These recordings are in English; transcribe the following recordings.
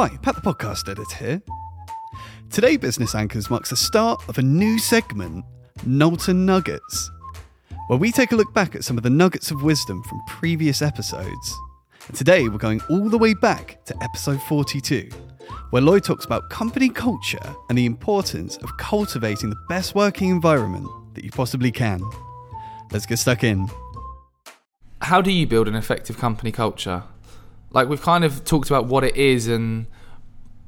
Hi, Pat the Podcast Editor here. Today, Business Anchors marks the start of a new segment, Knowlton Nuggets, where we take a look back at some of the nuggets of wisdom from previous episodes. And today, we're going all the way back to episode 42, where Lloyd talks about company culture and the importance of cultivating the best working environment that you possibly can. Let's get stuck in. how do you build an effective company culture? Like we've kind of talked about what it is and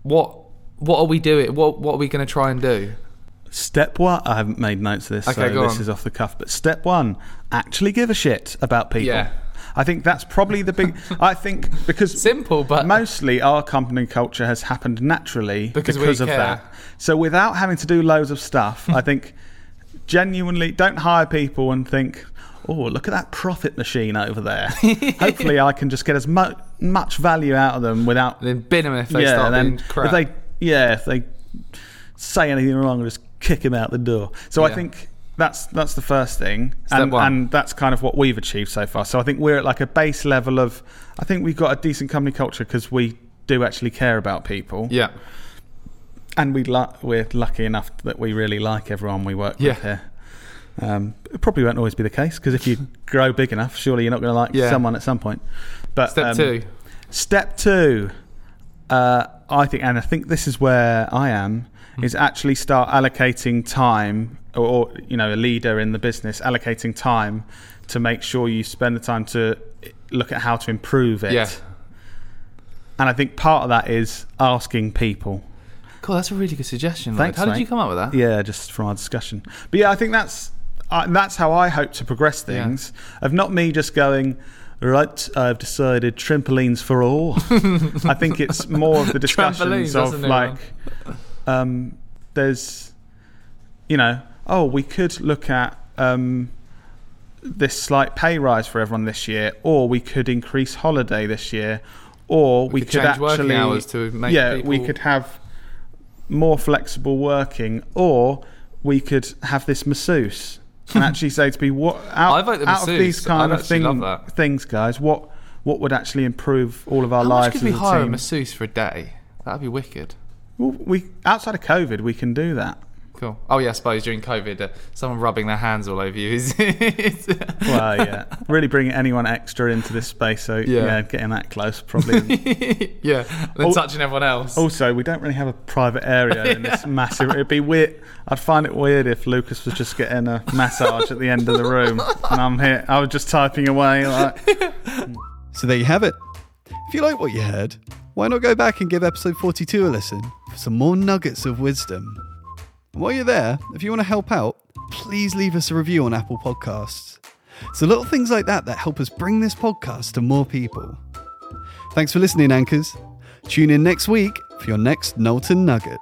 what what are we doing? What what are we going to try and do? Step one, I haven't made notes of this, Okay, so this on. is off the cuff. But step one, actually give a shit about people. Yeah. I think that's probably the big. I think because Simple, but mostly our company culture has happened naturally Because because, of care. that. So without having to do loads of stuff, I think genuinely don't hire people and think, oh, look at that profit machine over there. Hopefully, I can just get as mu- much value out of them without then bin them if they yeah, start then being crap. if they yeah, if they say anything wrong, just kick them out the door. So I think that's that's the first thing, and and that's kind of what we've achieved so far. So I think we're at like a base level of. I think we've got a decent company culture because we do actually care about people, yeah, and we lu- we're lucky enough that we really like everyone we work Yeah. with here. Um, it probably won't always be the case because if you grow big enough, surely you're not going to like Yeah. someone at some point. But step um, two. Step two, uh, I think, and I think this is where I am, Hmm. is actually start allocating time, or, or you know, a leader in the business allocating time to make sure you spend the time to look at how to improve it. Yeah. And I think part of that is asking people. Cool, that's a really good suggestion. Lloyd. Thanks, How did mate. you come up with that? Yeah, just from our discussion. But yeah, I think that's uh, that's how I hope to progress things. Of not me just going. Right, I've decided trampolines for all. I think it's more of the discussions Trampolines, that's a of new like, um, there's, you know, oh, we could look at um, this slight pay rise for everyone this year, or we could increase holiday this year, or we, could change actually hours to make yeah, we people- could have more flexible working, or we could have this masseuse and actually say to me, what out, I vote the out of these kind I'd of thing, things, guys, what what would actually improve all of our How much lives could we a hire a team? masseuse for a day? That'd be wicked. Well, we outside of COVID, we can do that. Cool. Oh yeah, I suppose during COVID, uh, someone rubbing their hands all over you is. Well, yeah, really bringing anyone extra into this space. So Yeah. yeah, getting that close probably. yeah, then touching everyone else. also, we don't really have a private area in this massive. It'd be weird. I'd find it weird if Lucas was just getting a massage at the end of the room, and I'm here. I was just typing away like. So there you have it. If you like what you heard, why not go back and give episode 42 a listen for some more nuggets of wisdom? And while you're there, if you want to help out, please leave us a review on Apple Podcasts. So little things like that that help us bring this podcast to more people. Thanks for listening, Anchors. Tune in next week for your next Knowlton Nugget.